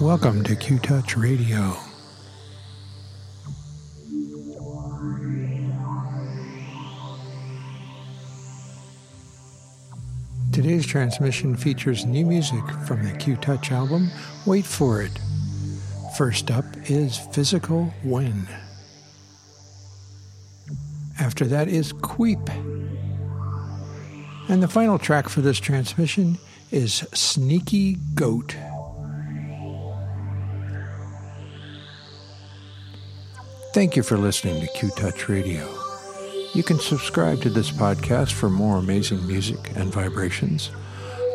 Welcome to Qtouch Radio. Today's transmission features new music from the Qtouch album. Wait for it. First up is Physical Wen. After that is Qweep. And the final track for this transmission is Sneaky Goat. Thank you for listening to Qtouch Radio. You can subscribe to this podcast for more amazing music and vibrations.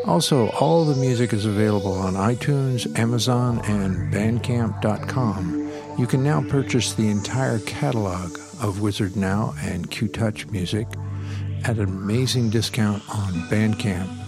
Also, all the music is available on iTunes, Amazon, and Bandcamp.com. You can now purchase the entire catalog of Wizardnow and Qtouch music at an amazing discount on Bandcamp